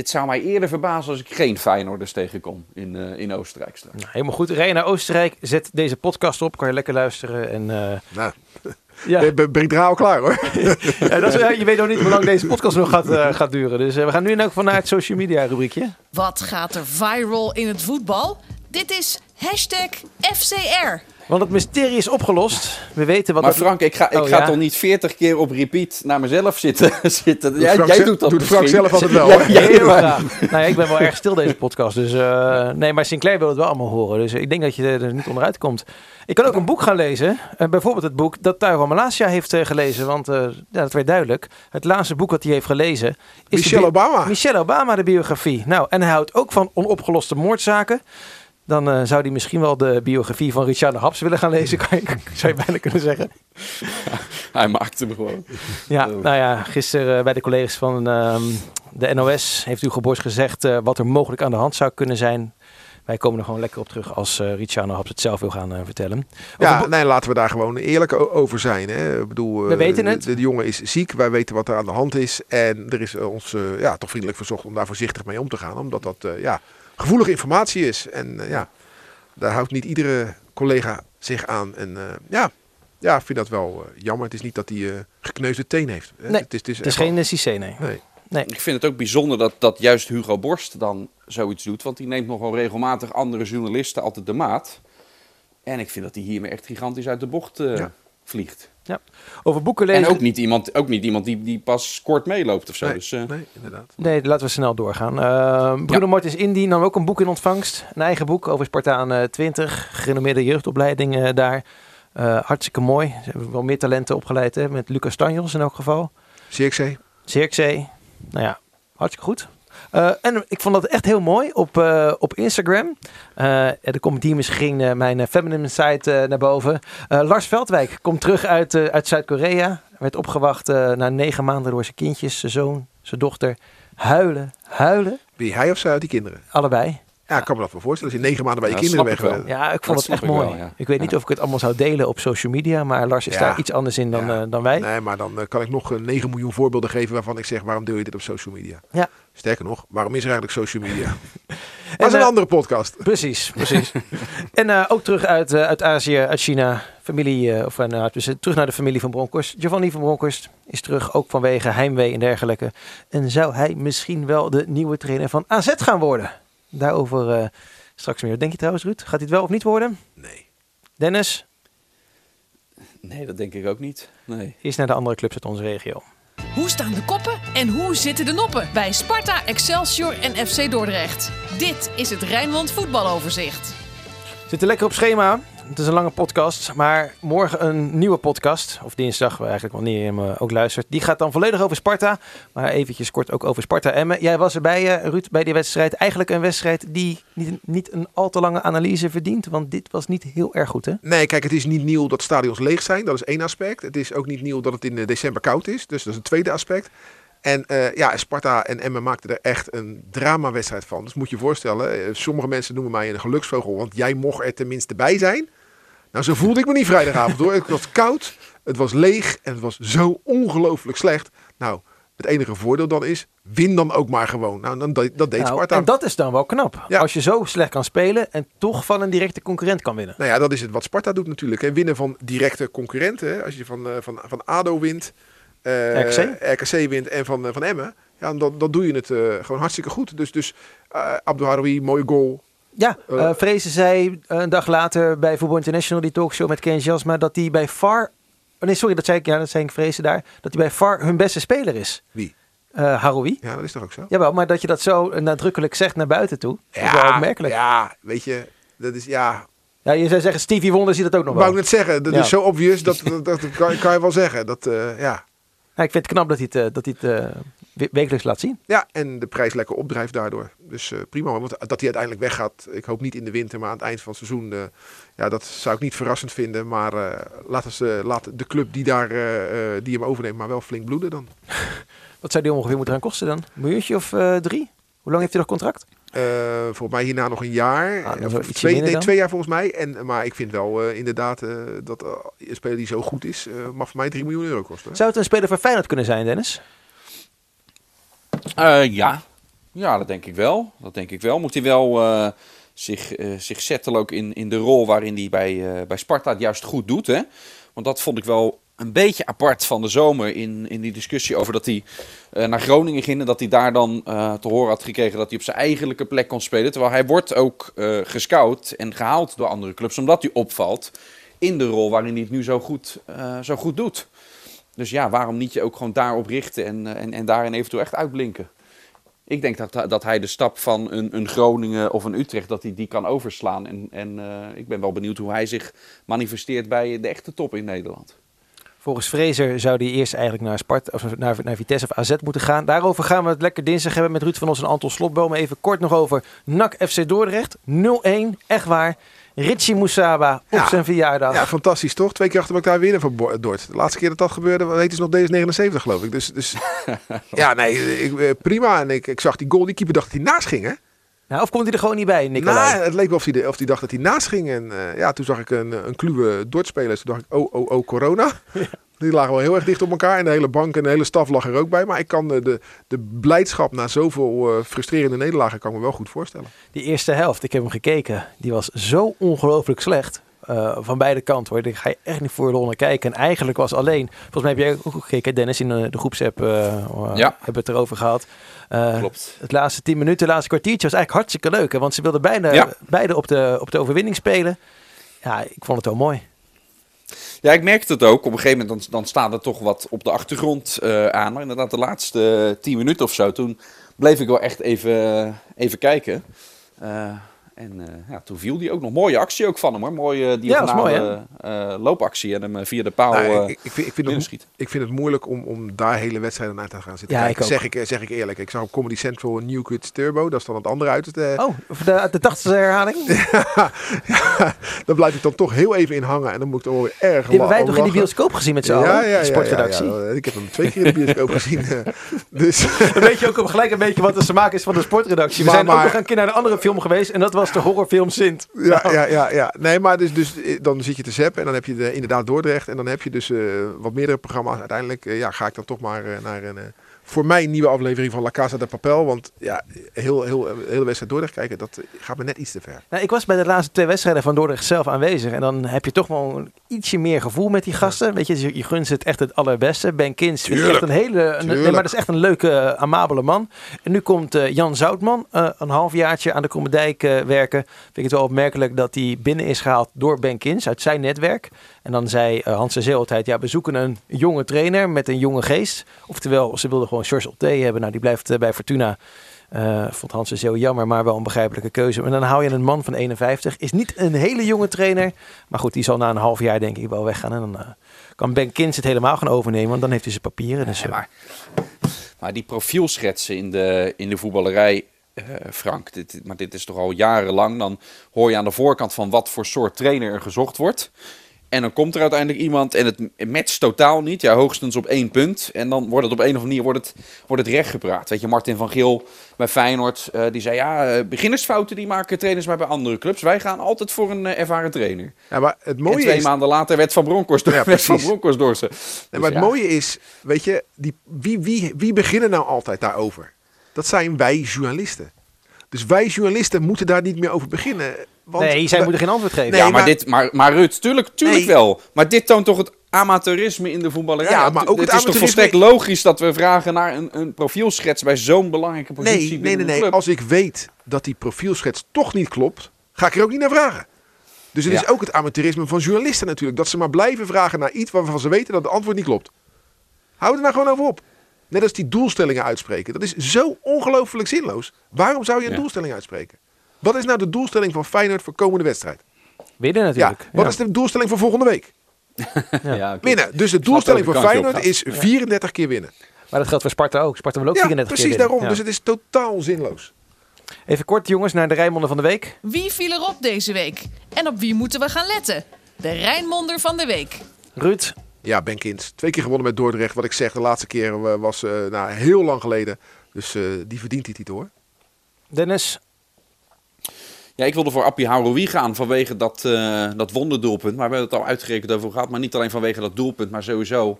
S4: het zou mij eerder verbazen als ik geen Feyenoorders tegenkom in, uh, in Oostenrijk straks.
S2: Nou, helemaal goed. Rij naar Oostenrijk, zet deze podcast op, kan je lekker luisteren. En, uh,
S3: nou, ja. ben, ben ik er al klaar hoor. (laughs)
S2: ja, dat is, je weet nog niet hoe lang deze podcast nog gaat, uh, gaat duren. Dus we gaan nu in elk geval naar het social media rubriekje.
S1: Wat gaat er viral in het voetbal? Dit is hashtag FCR.
S2: Want het mysterie is opgelost. We weten wat.
S4: Maar Frank, ik ga, ik oh, ga ja? toch niet 40 keer op repeat naar mezelf zitten. (laughs) zitten. Jij, jij doet dat.
S3: Doet Frank zelf altijd (laughs) wel.
S2: ja, heel (laughs) nou, ja, ik ben wel erg stil deze podcast. Dus uh, nee, maar Sinclair wil het wel allemaal horen. Dus ik denk dat je er niet onderuit komt. Ik kan ook een boek gaan lezen. Uh, bijvoorbeeld het boek dat Tuigo Malasia heeft uh, gelezen. Want ja, dat werd duidelijk. Het laatste boek dat hij heeft gelezen
S3: is Michelle Obama.
S2: Michelle Obama, de biografie. Nou, en hij houdt ook van onopgeloste moordzaken dan uh, zou hij misschien wel de biografie van Richard de Haps willen gaan lezen, kan je, (laughs) zou je bijna kunnen zeggen. (laughs)
S4: hij maakte hem gewoon.
S2: Ja, oh. nou ja, gisteren uh, bij de collega's van uh, de NOS heeft Hugo Borst gezegd uh, wat er mogelijk aan de hand zou kunnen zijn. Wij komen er gewoon lekker op terug als uh, Richard de Haps het zelf wil gaan vertellen.
S3: Ja, nee, laten we daar gewoon eerlijk over zijn. Hè. Ik bedoel,
S2: we weten het.
S3: De, de, jongen is ziek, wij weten wat er aan de hand is. En er is ons ja, toch vriendelijk verzocht om daar voorzichtig mee om te gaan. Omdat dat, ja gevoelige informatie is. En uh, ja, daar houdt niet iedere collega zich aan. En uh, ja, ja, ik vind dat wel uh, jammer. Het is niet dat hij uh, gekneusde teen heeft.
S2: Nee, het is, het is, het is geen wel... CC, nee.
S3: nee.
S2: nee.
S4: Ik vind het ook bijzonder dat, dat juist Hugo Borst dan zoiets doet. Want die neemt nogal regelmatig andere journalisten altijd de maat. En ik vind dat hij hiermee echt gigantisch uit de bocht ja. vliegt.
S2: Ja. Over boeken lezen.
S4: En ook niet iemand, ook niet iemand die, die pas kort meeloopt of zo.
S3: Nee,
S4: dus, uh...
S3: nee inderdaad.
S2: Nee, laten we snel doorgaan. Uh, Bruno ja. Martens Indy nam ook een boek in ontvangst. Een eigen boek over Spartaan uh, 20. Gerenommeerde jeugdopleiding uh, daar. hartstikke mooi. Ze hebben wel meer talenten opgeleid hè, met Lucas Tanjos in elk geval.
S3: Zirkzee.
S2: Zirkzee. Nou ja, hartstikke goed. Uh, en ik vond dat echt heel mooi op, uh, op Instagram. Komt hier misschien mijn feminine site naar boven. Lars Veldwijk komt terug uit, uit Zuid-Korea. Werd opgewacht na negen maanden door zijn kindjes, zijn zoon, zijn dochter. Huilen, huilen.
S3: Wie hij of zij uit die kinderen?
S2: Allebei.
S3: Ja, ik kan me dat wel voorstellen. Als je negen maanden bij je ja, kinderen weg bent.
S2: Ja, ik vond dat het echt mooi. Wel, ja. Ik weet niet of ik het allemaal zou delen op social media, maar Lars is daar iets anders in dan, uh, dan wij.
S3: Nee, maar dan uh, kan ik nog uh, 9 miljoen voorbeelden geven waarvan ik zeg, waarom deel je dit op social media?
S2: Ja.
S3: Sterker nog, waarom is er eigenlijk social media? (laughs) Dat is een andere podcast.
S2: Precies, precies. (laughs) en ook terug uit, uit Azië, uit China, familie, of dus, terug naar de familie van Bronkhorst. Giovanni van Bronkhorst is terug, ook vanwege heimwee en dergelijke. En zou hij misschien wel de nieuwe trainer van AZ gaan worden? Daarover Straks meer. Denk je trouwens, Ruud? Gaat dit wel of niet worden?
S3: Nee.
S2: Dennis?
S4: Nee, dat denk ik ook niet. Nee.
S2: Eerst naar de andere clubs uit onze regio.
S1: Hoe staan de koppen en hoe zitten de noppen bij Sparta, Excelsior en FC Dordrecht? Dit is het Rijnmond voetbaloverzicht.
S2: Zitten lekker op schema. Het is een lange podcast, maar morgen een nieuwe podcast. Of dinsdag, eigenlijk wanneer je hem ook luistert. Die gaat dan volledig over Sparta. Maar eventjes kort ook over Sparta Emmen. Jij was erbij, uh, Ruud, bij die wedstrijd. Eigenlijk een wedstrijd die niet, niet een al te lange analyse verdient. Want dit was niet heel erg goed, hè?
S3: Nee, kijk, het is niet nieuw dat stadions leeg zijn. Dat is één aspect. Het is ook niet nieuw dat het in december koud is. Dus dat is een tweede aspect. En eh, ja, Sparta en Emmen maakten er echt een dramawedstrijd van. Dus moet je je voorstellen, eh, sommige mensen noemen mij een geluksvogel, want jij mocht er tenminste bij zijn. Nou, zo voelde ik me niet vrijdagavond hoor. Het was koud, het was leeg en het was zo ongelooflijk slecht. Nou, het enige voordeel dan is, win dan ook maar gewoon. Nou, dan, dat, dat deed
S2: Nou,
S3: Sparta.
S2: en dat is dan wel knap.
S3: Ja.
S2: Als je zo slecht kan spelen en toch van een directe concurrent kan winnen.
S3: Nou ja, dat is het wat Sparta doet natuurlijk. Hè. Winnen van directe concurrenten. Hè. Als je van, eh, van, van ADO wint, eh,
S2: RKC?
S3: RKC wint en van, eh, van Emmen. Ja, dan, dan doe je het gewoon hartstikke goed. Dus, dus uh, Abdou Haroui, mooie goal.
S2: Ja,
S3: Eh.
S2: eh Vrezen zei een dag later bij Voetbal International, die talkshow met Ken Jasma, dat hij bij VAR... Oh nee, sorry, dat zei ik, ja, dat zei ik Vrezen daar. Dat hij bij VAR hun beste speler is.
S3: Wie?
S2: Eh Haroui.
S3: Ja, dat is toch ook zo?
S2: Jawel, maar dat je dat zo nadrukkelijk zegt naar buiten toe. dat is wel opmerkelijk. Ja.
S3: ja, weet je, dat is ja.
S2: je zou zeggen, Stevie Wonder ziet dat ook nog
S3: Wou
S2: wel.
S3: ik net zeggen, dat
S2: Ja.
S3: is zo obvious dat, dat, dat kan, kan je wel zeggen. Dat, eh, ja.
S2: Ja, ik vind het knap dat hij het, eh, dat hij het eh, wekelijks laat zien.
S3: ja, en de prijs lekker opdrijft daardoor. Dus eh, prima, want dat hij uiteindelijk weggaat. Ik hoop niet in de winter, maar aan het eind van het seizoen. eh, ja, dat zou ik niet verrassend vinden. Maar eh laten ze, laat de club die, daar, die hem overneemt, maar wel flink bloeden dan. (laughs)
S2: Wat zou die ongeveer moeten gaan kosten dan? Een miljoentje of drie? Hoe lang heeft hij nog contract?
S3: Volgens mij hierna nog een jaar.
S2: Ah,
S3: Of twee, nee, jaar volgens mij. En, maar ik vind wel inderdaad dat een speler die zo goed is, mag voor mij 3 miljoen euro kosten.
S2: Zou het een speler voor Feyenoord kunnen zijn, Dennis?
S4: Eh, ja. ja, dat denk ik wel. Dat denk ik wel. Moet hij wel eh, zich, eh, zich zetten ook in, in de rol waarin hij bij, bij Sparta het juist goed doet. Hè? Want dat vond ik wel een beetje apart van de zomer in, in die discussie over dat hij naar Groningen ging. En dat hij daar dan te horen had gekregen dat hij op zijn eigenlijke plek kon spelen. Terwijl hij wordt ook gescout en gehaald door andere clubs. Omdat hij opvalt in de rol waarin hij het nu zo goed, zo goed doet. Dus ja, waarom niet je ook gewoon daarop richten en, eh, en, en daarin eventueel echt uitblinken? Ik denk dat, dat hij de stap van een, een Groningen of een Utrecht, dat hij die kan overslaan. En, en eh, ik ben wel benieuwd hoe hij zich manifesteert bij de echte top in Nederland.
S2: Volgens Fraser zou die eerst eigenlijk naar, Spart, of naar, naar Vitesse of AZ moeten gaan. Daarover gaan we het lekker dinsdag hebben met Ruud van Os en Anton Slotboom. Even kort nog over NAC FC Dordrecht. 0-1, echt waar. Richie Moussaba op
S3: Ja.
S2: zijn verjaardag.
S3: Ja, fantastisch toch? Twee keer achter elkaar winnen van Bo- Dort. De laatste keer dat dat gebeurde, heette ze nog DS79 geloof ik. Dus, dus (laughs) ja, nee, ik, eh, prima. En ik, ik zag die goal, die keeper dacht dat hij naast ging hè?
S2: Nou, of komt hij er gewoon niet bij, Nicolai?
S3: Nou, het leek wel of hij, of hij dacht dat hij naast ging. En eh, ja, toen zag ik een, een kluwe Dort-speler. Toen dacht ik, oh, oh, oh, corona. (laughs) Die lagen wel heel erg dicht op elkaar. En de hele bank en de hele staf lag er ook bij. Maar ik kan de, de, de blijdschap na zoveel eh, frustrerende nederlagen kan ik me wel goed voorstellen.
S2: Die eerste helft, ik heb hem gekeken, die was zo ongelooflijk slecht. Eh, van beide kanten hoor. Daar ga je echt niet voor naar kijken. En eigenlijk was alleen, volgens mij heb jij ook gekeken, Dennis, in eh, de groepsapp eh, eh,
S4: Ja.
S2: hebben we het erover gehad. Eh,
S4: Klopt.
S2: Het laatste tien minuten, het laatste kwartiertje was eigenlijk hartstikke leuk. Hè? Want ze wilden beide,
S4: Ja.
S2: beide op, de, op de overwinning spelen. Ja, ik vond het wel mooi.
S4: Ja, ik merkte het ook. Op een gegeven moment dan, dan staat er toch wat op de achtergrond eh, aan. Maar inderdaad, de laatste tien minuten of zo, toen bleef ik wel echt even, even kijken. Eh, en eh, ja, toen viel die ook nog. Mooie actie ook van hem hoor. Mooie
S2: Ja, dat is mooi,
S4: diagonale eh, loopactie. En hem eh, via de paal
S3: Nou,
S4: eh,
S3: ik, ik, vind, ik, vind het, ik vind het moeilijk om, om daar hele wedstrijden naar te gaan zitten
S2: Ja,
S3: kijken.
S2: ik ook.
S3: Zeg, ik, eh, zeg ik eerlijk. Ik zag op Comedy Central een New Kids Turbo. Dat is dan het andere uit. Het, eh,
S2: Oh, de, de 80ste herhaling. Die (laughs)
S3: ja, daar blijf ik dan toch heel even in hangen. En dan moet ik er wel weer erg
S2: hebben wij toch in die
S3: lachen.
S2: bioscoop gezien met z'n allen? de sportredactie.
S3: Ja, ja. Ik heb hem twee keer in de bioscoop gezien. eh. (laughs) Dus
S2: Dan weet je ook gelijk een beetje wat de smaak is van de sportredactie. We
S3: Maar-
S2: zijn ook nog een keer naar een andere film geweest. En dat was de horrorfilm Sint.
S3: ja, ja, ja, ja. Nee, maar dus, dus eh, dan zit je te zappen en dan heb je de, inderdaad Dordrecht. En dan heb je dus eh, wat meerdere programma's. Uiteindelijk eh, ja, ga ik dan toch maar naar een... voor mij een nieuwe aflevering van La Casa de Papel. Want ja, heel, heel, heel, hele wedstrijd Dordrecht kijken, dat gaat me net iets te ver.
S2: Nou, ik was bij de laatste twee wedstrijden van Dordrecht zelf aanwezig. En dan heb je toch wel een ietsje meer gevoel met die gasten. Weet je, je, je gunt ze het echt het allerbeste. Ben Kins ik echt een hele... Een, nee, maar dat is echt een leuke, eh, amabele man. En nu komt eh, Jan Zoutman eh, een halfjaartje aan de Krommendijk eh, werken. Vind ik het wel opmerkelijk dat hij binnen is gehaald door Ben Kins uit zijn netwerk. En dan zei Hans de Zeel altijd, ja, we zoeken een jonge trainer met een jonge geest. Oftewel, ze wilden gewoon George Otte hebben. Nou, die blijft eh, bij Fortuna. Eh, vond Hans de Zeel jammer, maar wel een begrijpelijke keuze. En dan hou je een man van 51. Is niet een hele jonge trainer. Maar goed, die zal na een half jaar denk ik wel weggaan. En dan eh, kan Ben Kins het helemaal gaan overnemen. Want dan heeft hij zijn papieren. Dus,
S4: Ja,
S2: eh,
S4: maar, maar die profielschetsen in de, in de voetballerij, Frank, dit, maar dit is toch al jarenlang. Dan hoor je aan de voorkant van wat voor soort trainer er gezocht wordt. En dan komt er uiteindelijk iemand en het matcht totaal niet. Ja, hoogstens op één punt. En dan wordt het op een of andere manier wordt het, wordt het rechtgepraat. Weet je, Martin van Geel bij Feyenoord, eh, die zei... Ja, eh, beginnersfouten die maken trainers maar bij andere clubs. Wij gaan altijd voor een eh, ervaren trainer.
S3: Ja, maar het mooie
S4: en twee
S3: is...
S4: maanden later werd Van Bronckhorst door,
S3: Ja, (laughs)
S4: werd van. Bronckhorst door ze.
S3: Nee,
S4: Dus
S3: maar het
S4: ja.
S3: mooie is, weet je, die, wie, wie, wie beginnen nou altijd daarover? Dat zijn wij journalisten. Dus wij journalisten moeten daar niet meer over beginnen. Want
S2: nee, zij moeten geen antwoord geven.
S3: Nee,
S4: ja, maar,
S3: maar-
S4: dit, maar, maar Ruud, tuurlijk, tuurlijk
S3: Nee.
S4: wel. Maar dit toont toch het amateurisme in de voetballerij.
S3: Ja, maar ook
S4: het,
S3: het
S4: is toch volstrekt logisch dat we vragen naar een, een profielschets bij zo'n belangrijke positie
S3: Nee, nee,
S4: binnen
S3: nee,
S4: de
S3: nee. Als ik weet dat die profielschets toch niet klopt, ga ik er ook niet naar vragen. Dus het
S4: Ja.
S3: is ook het amateurisme van journalisten natuurlijk. Dat ze maar blijven vragen naar iets waarvan ze weten dat het antwoord niet klopt. Hou er nou gewoon over op. Net als die doelstellingen uitspreken. Dat is zo ongelooflijk zinloos. Waarom zou je een
S4: Ja.
S3: doelstelling uitspreken? Wat is nou de doelstelling van Feyenoord voor komende wedstrijd?
S2: Winnen
S3: Ja,
S2: natuurlijk.
S3: wat
S2: Ja.
S3: is de doelstelling voor volgende week? (laughs)
S4: Ja, oké.
S3: Winnen. Dus de
S4: Snap
S3: doelstelling voor Feyenoord is 34 keer winnen.
S2: Maar dat geldt voor Sparta ook. Sparta wil ook
S3: Ja,
S2: 34
S3: precies
S2: keer
S3: daarom.
S2: winnen.
S3: Dus het is totaal zinloos.
S2: Even kort jongens naar de Rijnmonden van de week.
S1: Wie viel erop deze week? En op wie moeten we gaan letten? De Rijnmonder van de week.
S2: Ruud,
S3: Ja, Ben Kins. Twee keer gewonnen met Dordrecht. Wat ik zeg, de laatste keer was eh, nou, heel lang geleden. Dus eh, die verdient die titel hoor.
S2: Dennis,
S4: Ja, ik wilde voor Appie Haroui gaan vanwege dat, eh, dat wonderdoelpunt. Maar we hebben het al uitgerekend over gehad. Maar niet alleen vanwege dat doelpunt, maar sowieso...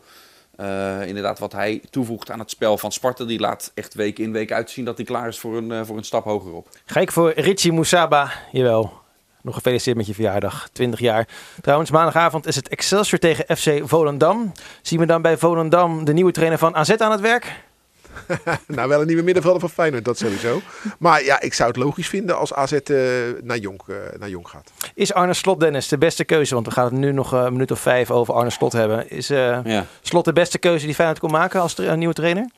S4: eh, inderdaad, wat hij toevoegt aan het spel van Sparta. Die laat echt week in week uitzien dat hij klaar is voor een, voor een stap hogerop.
S2: ga ik voor Richie Moussaba. Jawel. Nog gefeliciteerd met je verjaardag. 20 jaar. Trouwens, maandagavond is het Excelsior tegen FC Volendam. Zien we dan bij Volendam de nieuwe trainer van AZ aan het werk? (laughs)
S3: nou, wel een nieuwe middenvelder van Feyenoord, dat sowieso. Maar ja, ik zou het logisch vinden als AZ eh, naar, Jonk, eh, naar Jonk gaat.
S2: Is Arne Slot, Dennis, de beste keuze? Want we gaan het nu nog eh, een minuut of vijf over Arne Slot hebben. Is eh,
S4: Ja.
S2: Slot de beste keuze die Feyenoord kon maken als tra- nieuwe trainer?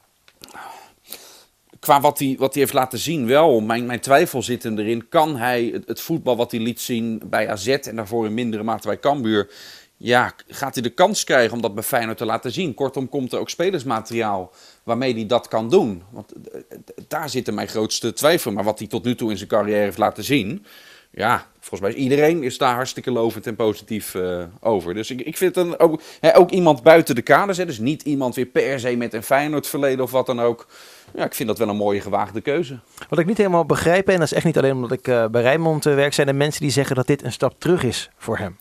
S4: Qua wat hij, wat hij heeft laten zien wel. Mijn, mijn twijfel zit hem erin. Kan hij het, voetbal wat hij liet zien bij AZ en daarvoor in mindere mate bij Cambuur... Ja, gaat hij de kans krijgen om dat bij Feyenoord te laten zien? Kortom, komt er ook spelersmateriaal waarmee hij dat kan doen? Want eh, eh, daar zit mijn grootste twijfel. Maar wat hij tot nu toe in zijn carrière heeft laten zien... Ja, volgens mij is iedereen is daar hartstikke lovend en positief eh, over. Dus ik, ik vind het een, ook, hè, ook iemand buiten de kaders. Hè, dus niet iemand weer per se met een Feyenoord verleden of wat dan ook. Ja, ik vind dat wel een mooie gewaagde keuze.
S2: Wat ik niet helemaal begrijp, en dat is echt niet alleen omdat ik eh, bij Rijnmond eh, werk, zijn er mensen die zeggen dat dit een stap terug is voor hem.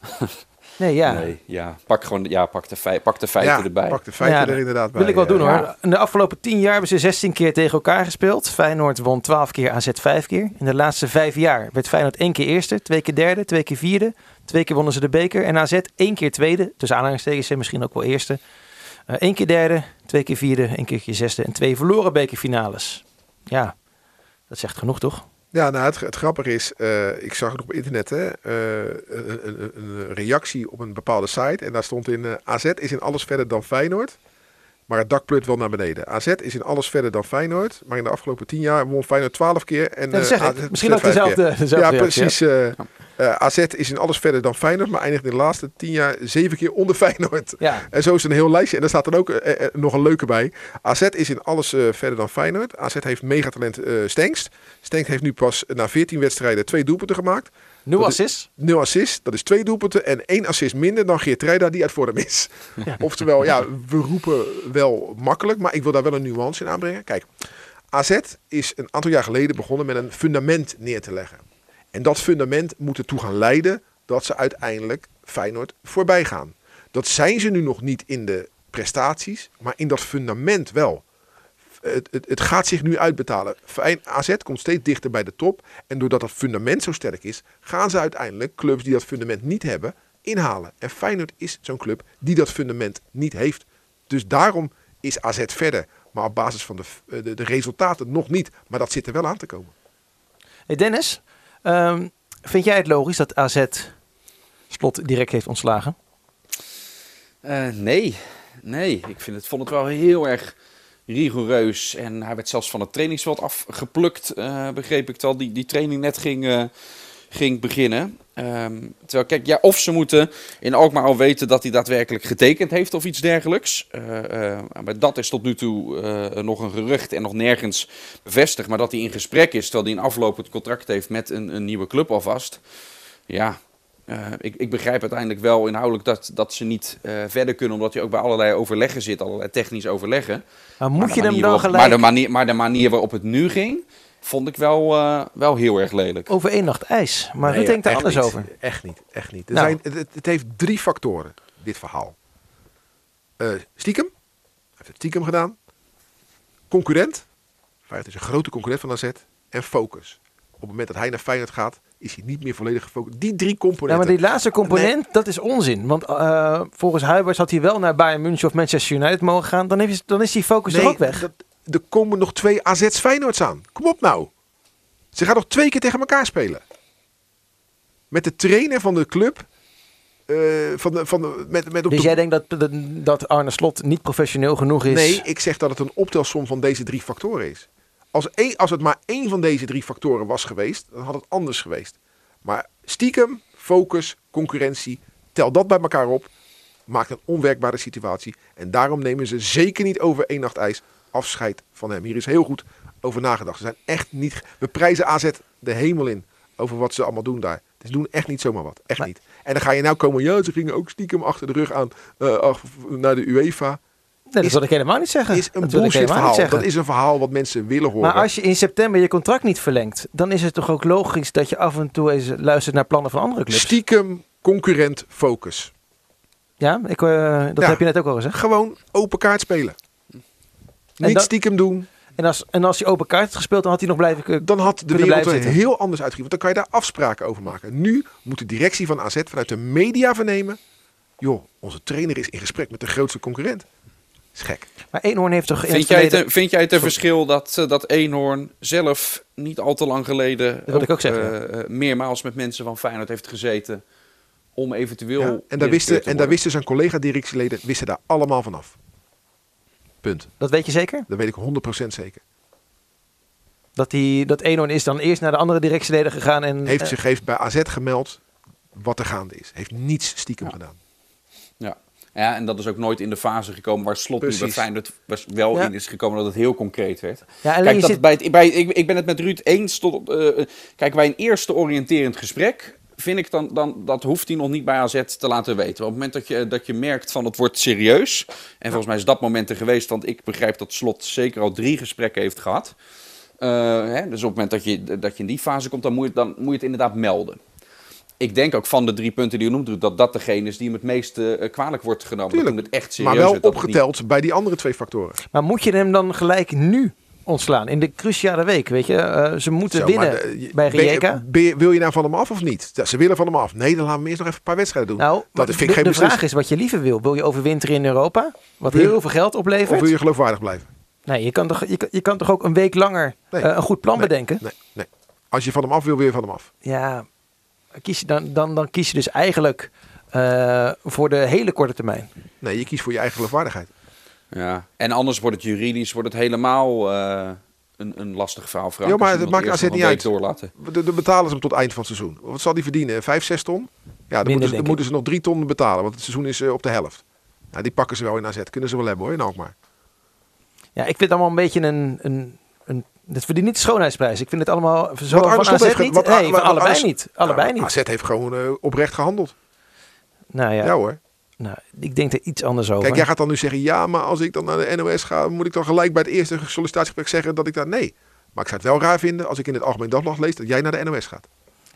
S2: (laughs) Nee, ja.
S4: Nee, ja, pak gewoon ja, pak de, fei- pak de feiten
S3: ja,
S4: erbij.
S3: pak de feiten
S2: Ja,
S3: er inderdaad bij.
S2: Wil ik wel doen hoor. In de afgelopen tien jaar hebben ze 16 keer tegen elkaar gespeeld. Feyenoord won 12 keer, AZ 5 keer. In de laatste vijf jaar werd Feyenoord één keer eerste, twee keer derde, twee keer vierde. Twee keer wonnen ze de beker. En AZ één keer tweede, tussen aanhalingstekens en misschien ook wel eerste. Eén keer derde, twee keer vierde, één keer zesde en twee verloren bekerfinales. Ja, dat zegt genoeg toch?
S3: Ja, nou, het, het grappige is, eh, ik zag het op internet, hè, eh, een, een, een reactie op een bepaalde site. En daar stond in, eh, AZ is in alles verder dan Feyenoord. Maar het dak pleurt wel naar beneden. AZ is in alles verder dan Feyenoord. Maar in de afgelopen tien jaar won Feyenoord twaalf keer. En,
S2: dat zeg ik.
S3: AZ
S2: Misschien ook dezelfde, dezelfde
S3: Ja,
S2: reactie,
S3: precies. Eh, AZ is in alles verder dan Feyenoord. Maar eindigt in de laatste tien jaar zeven keer onder Feyenoord.
S2: Ja,
S3: En zo is een heel lijstje. En daar staat dan ook eh, eh, nog een leuke bij. AZ is in alles verder dan Feyenoord. AZ heeft megatalent Stenks. Stenks heeft nu pas na 14 wedstrijden twee doelpunten gemaakt.
S2: nul assists.
S3: Nul assists, dat is twee doelpunten. En één assist minder dan Geert Rijda die uit vorm is. (laughs) Oftewel, ja, we roepen wel makkelijk. Maar ik wil daar wel een nuance in aanbrengen. Kijk, AZ is een aantal jaar geleden begonnen met een fundament neer te leggen. En dat fundament moet ertoe gaan leiden dat ze uiteindelijk Feyenoord voorbij gaan. Dat zijn ze nu nog niet in de prestaties, maar in dat fundament wel. Het, het, het gaat zich nu uitbetalen. AZ komt steeds dichter bij de top. En doordat dat fundament zo sterk is, gaan ze uiteindelijk clubs die dat fundament niet hebben, inhalen. En Feyenoord is zo'n club die dat fundament niet heeft. Dus daarom is AZ verder. Maar op basis van de, eh, de, de resultaten nog niet. Maar dat zit er wel aan te komen.
S2: Hey Dennis, ehm, vind jij het logisch dat AZ Slot direct heeft ontslagen?
S4: Eh, nee, nee. Ik vind het, vond het wel heel erg rigoureus. En hij werd zelfs van het trainingsveld afgeplukt, eh, begreep ik al. Die, die training net ging, eh, ging beginnen. Ehm, terwijl, kijk, ja, of ze moeten in Alkmaar al weten dat hij daadwerkelijk getekend heeft of iets dergelijks. Eh, eh, maar dat is tot nu toe eh, nog een gerucht en nog nergens bevestigd. Maar dat hij in gesprek is, terwijl hij een aflopend contract heeft met een, een nieuwe club alvast. Ja, ik, ik begrijp uiteindelijk wel inhoudelijk dat, dat ze niet verder kunnen, omdat je ook bij allerlei overleggen zit, allerlei technisch overleggen.
S2: Maar moet je hem dan
S4: waarop-
S2: gelijk
S4: Maar de, manier, maar de manier waarop het nu ging, vond ik wel, eh, wel heel erg lelijk.
S2: over één nacht ijs? Maar
S3: Nee,
S2: Ruud denkt er
S3: echt
S2: anders
S3: niet.
S2: over.
S3: Echt niet, echt niet. Er
S2: Nou.
S3: zijn, het, heeft drie factoren, dit verhaal. Eh, stiekem. Hij heeft het stiekem gedaan. Concurrent. Feyenoord is een grote concurrent van AZ. En focus. Op het moment dat hij naar Feyenoord gaat, is hij niet meer volledig gefocust. Die drie
S2: Ja,
S3: componenten.
S2: maar die laatste component, dat is onzin. Want eh, volgens Huibers had hij wel naar Bayern München of Manchester United mogen gaan. Dan, heeft, dan is die focus er ook weg.
S3: dat- er komen nog twee AZ's Feyenoords aan. Kom op nou. Ze gaan nog twee keer tegen elkaar spelen. Met de trainer van de club. eh, van de, van de, met, met op
S2: Dus
S3: de
S2: jij denkt dat, dat, dat Arne Slot niet professioneel genoeg is?
S3: Nee, ik zeg dat het een optelsom van deze drie factoren is. Als, één- als het maar één van deze drie factoren was geweest, dan had het anders geweest. Maar stiekem, focus, concurrentie, tel dat bij elkaar op, maakt een onwerkbare situatie. En daarom nemen ze zeker niet over één nacht ijs afscheid van hem. Hier is heel goed over nagedacht. Ze zijn echt niet. We prijzen AZ de hemel in over wat ze allemaal doen daar. Ze doen echt niet zomaar wat. Echt niet. En dan ga je nou komen. Ja, ze gingen ook stiekem achter de rug aan eh, naar de UEFA
S2: Nee, dat wil ik helemaal niet zeggen.
S3: is een
S2: dat
S3: bullshit verhaal. Dat is een verhaal wat mensen willen horen.
S2: Maar als je in september je contract niet verlengt, dan is het toch ook logisch dat je af en toe eens luistert naar plannen van andere clubs.
S3: Stiekem concurrent focus.
S2: Ja, ik, eh, dat
S3: Ja.
S2: heb je net ook al gezegd.
S3: Gewoon open kaart spelen. Niet
S2: dat-
S3: stiekem doen.
S2: En als, en als hij open kaart had gespeeld, dan had hij nog blijven kunnen.
S3: Dan had de wereld er heel anders uitgezien. Want dan kan je daar afspraken over maken. Nu moet de directie van AZ vanuit de media vernemen. Joh, onze trainer is in gesprek met de grootste concurrent. Is gek.
S2: Maar Eenhoorn heeft toch in
S4: Vind
S2: het
S4: jij, het, vind jij het een verschil dat, eh, dat Eenhoorn zelf niet al te lang geleden
S2: wilde ik ook zeggen,
S4: eh, eh, meermaals met mensen van Feyenoord heeft gezeten om eventueel
S3: Ja, en, daar wisten,
S4: te
S3: en daar wisten zijn collega-directieleden wisten daar allemaal vanaf. Punt.
S2: Dat weet je zeker?
S3: Dat weet ik 100% zeker.
S2: Dat, die, dat Eenhoorn is dan eerst naar de andere directieleden gegaan en...
S3: Heeft
S2: eh,
S3: zich heeft bij AZ gemeld wat er gaande is. Heeft niets stiekem gedaan.
S4: Ja. ja, en dat is ook nooit in de fase gekomen waar Slot nu bij
S3: Precies.
S4: Feyenoord was- wel
S2: Ja.
S4: in is gekomen dat het heel concreet werd.
S2: ja, alleen
S4: Kijk,
S2: je
S4: dat
S2: zit-
S4: bij het, bij, ik, ik ben het met Ruud eens. Tot, op, eh, kijk, bij een eerste oriënterend gesprek vind ik dan, dan dat hoeft hij nog niet bij AZ te laten weten. Op het moment dat je, dat je merkt van het wordt serieus. En volgens mij is dat moment er geweest, want ik begrijp dat Slot zeker al drie gesprekken heeft gehad. Eh, hè, dus op het moment dat je, dat je in die fase komt, dan moet, je, dan moet je het inderdaad melden. Ik denk ook van de drie punten die je noemt, dat dat degene is die hem het meest eh, kwalijk wordt genomen.
S3: Tuurlijk.
S4: Dat het echt serieus
S3: Maar wel
S4: niet-
S3: opgeteld bij die andere twee factoren.
S2: Maar moet je hem dan gelijk nu ontslaan? In de cruciale week, weet je? Eh, ze moeten
S3: Zo,
S2: winnen
S3: de- je-
S2: bij Rijeka.
S3: Wil je nou van hem af of niet? Ja, ze willen van hem af. Nee, dan laten we eerst nog even een paar wedstrijden doen.
S2: Nou,
S3: dat vind ik geen
S2: de vraag is wat je liever wil. Wil je overwinteren in Europa? Wat
S3: Wil
S2: heel veel geld
S3: Of
S2: oplevert?
S3: wil je geloofwaardig blijven?
S2: Nee, je kan, toch, je, kan, je kan toch ook een week langer
S3: Nee.
S2: eh, een goed plan
S3: Nee,
S2: bedenken?
S3: Nee, nee. Als je van hem af wil, wil je van hem af.
S2: Ja, kies je dan, dan, dan kies je dus eigenlijk eh, voor de hele korte termijn.
S3: Nee, je kiest voor je eigen geloofwaardigheid.
S4: Ja, en anders wordt het juridisch wordt het helemaal eh, een, een lastig verhaal. Frank,
S3: Ja, maar het maakt AZ niet uit.
S4: Doorlaten.
S3: De, de betalen ze hem tot eind van het seizoen. Wat zal die verdienen? Vijf, zes ton? Ja, dan,
S2: Minder,
S3: moeten, ze, dan moeten ze nog drie ton betalen. Want het seizoen is eh, op de helft. Nou, die pakken ze wel in AZ. Kunnen ze wel hebben hoor, in Alkmaar.
S2: Ja, ik vind het allemaal een beetje een... een, een het verdient niet de schoonheidsprijs. Ik vind het allemaal zo
S3: Wat
S2: van AZ
S3: heeft
S2: niet.
S3: wat-
S2: nee,
S3: wat-
S2: allebei niet. Allebei
S3: Nou,
S2: niet.
S3: AZ heeft gewoon eh, oprecht gehandeld.
S2: Nou ja,
S3: Ja hoor.
S2: Nou, ik denk er iets anders over.
S3: Kijk, jij gaat dan nu zeggen, ja, maar als ik dan naar de NOS ga, moet ik dan gelijk bij het eerste sollicitatiegesprek zeggen dat ik daar nee. Maar ik zou het wel raar vinden als ik in het Algemeen Dagblad lees dat jij naar de NOS gaat.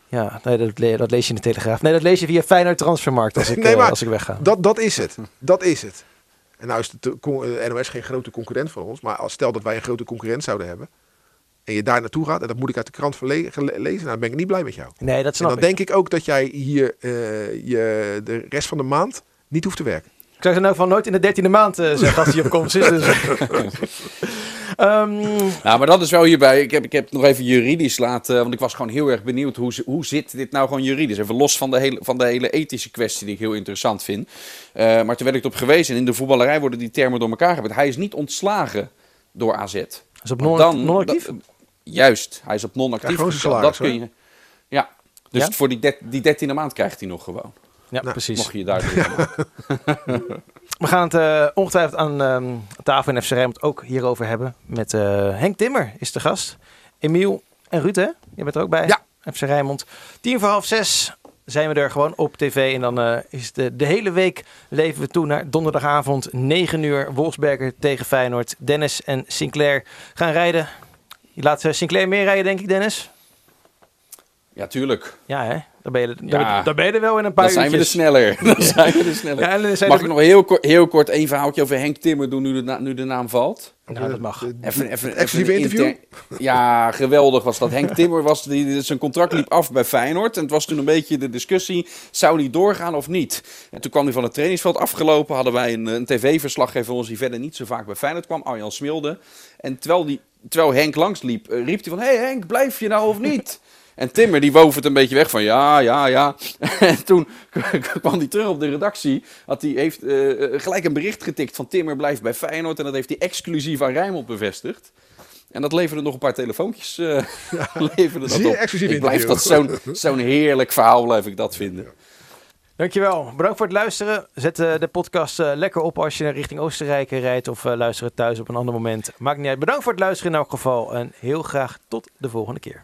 S2: Ja, nee, dat, le- dat lees je in de Telegraaf. Nee, dat lees je via Feyenoord Transfermarkt als (laughs) ik,
S3: Nee,
S2: eh,
S3: maar
S2: als ik wegga.
S3: Dat, dat is het. Dat is het. En nou is de, de NOS geen grote concurrent van ons, maar als stel dat wij een grote concurrent zouden hebben en je daar naartoe gaat en dat moet ik uit de krant lezen, nou dan ben ik niet blij met jou.
S2: Nee, dat
S3: En
S2: snap
S3: dan
S2: ik.
S3: denk ik ook dat jij hier eh, je, de rest van de maand niet hoeft te werken.
S2: Ik zou ze nou van nooit in de dertiende maand eh, zeggen als hij op komst is. Dus. Ehm,
S4: Nou, maar dat is wel hierbij. Ik heb, ik heb nog even juridisch laten. Want ik was gewoon heel erg benieuwd. Hoe, hoe zit dit nou gewoon juridisch? Even los van de hele, van de hele ethische kwestie die ik heel interessant vind. Eh, maar toen werd ik erop gewezen. En in de voetballerij worden die termen door elkaar gebruikt. Hij is niet ontslagen door AZ.
S2: is op non- non-actief?
S4: juist, hij is op non-actief.
S3: Ja,
S4: dat kun je. Ja. Dus
S2: Ja?
S4: voor die, die dertiende maand krijgt hij nog gewoon.
S2: Ja,
S3: Nou,
S2: precies.
S4: Mocht je je daar (laughs)
S2: We gaan het eh, ongetwijfeld aan ehm, tafel in FC Rijnmond ook hierover hebben. Met eh, Henk Timmer is de gast. Emiel en Ruud, hè? Je bent er ook bij.
S3: Ja.
S2: FC Rijnmond. Tien voor half zes. zijn we er gewoon op tv. En dan uh, is de, de hele week leven we toe naar donderdagavond 9 uur. Wolfsberger tegen Feyenoord. Dennis en Sinclair gaan rijden. Je laat Sinclair meer rijden, denk ik, Dennis?
S4: Ja, ja
S2: Ja, hè? Dan ben, je, ja, dan, ben je er wel in een paar
S4: Dan zijn we er sneller. (laughs) Dan zijn we er sneller. Ja, mag ik nog heel, kort, heel kort een verhaaltje over Henk Timmer doen nu de, nu de naam valt?
S2: Nou, dat mag.
S3: Even, even, even een interview?
S4: Ja, geweldig was dat. Henk Timmer, was, die, zijn contract liep af bij Feyenoord. En het was toen een beetje de discussie, zou hij doorgaan of niet? En toen kwam hij van het trainingsveld afgelopen. Hadden wij een, een tv-verslaggever ons die verder niet zo vaak bij Feyenoord kwam, Arjan Smilde. En terwijl, die, terwijl Henk langsliep, uh, riep hij van... Hé hey Henk, blijf je nou of niet? En Timmer die woof het een beetje weg van ja, ja, ja. (laughs) En toen (laughs) kwam hij terug op de redactie. Had hij heeft uh, gelijk een bericht getikt van Timmer blijft bij Feyenoord. En dat heeft hij exclusief aan Rijnmond bevestigd. En dat leverde nog een paar telefoontjes uh, ja, (laughs) leverde dat op.
S3: exclusief
S4: ik blijf dat zo'n zo'n heerlijk verhaal blijf ik dat vinden.
S2: Dankjewel. Bedankt voor het luisteren. Zet de podcast lekker op als je richting Oostenrijk rijdt of luister het thuis op een ander moment. Maakt niet uit. Bedankt voor het luisteren in elk geval en heel graag tot de volgende keer.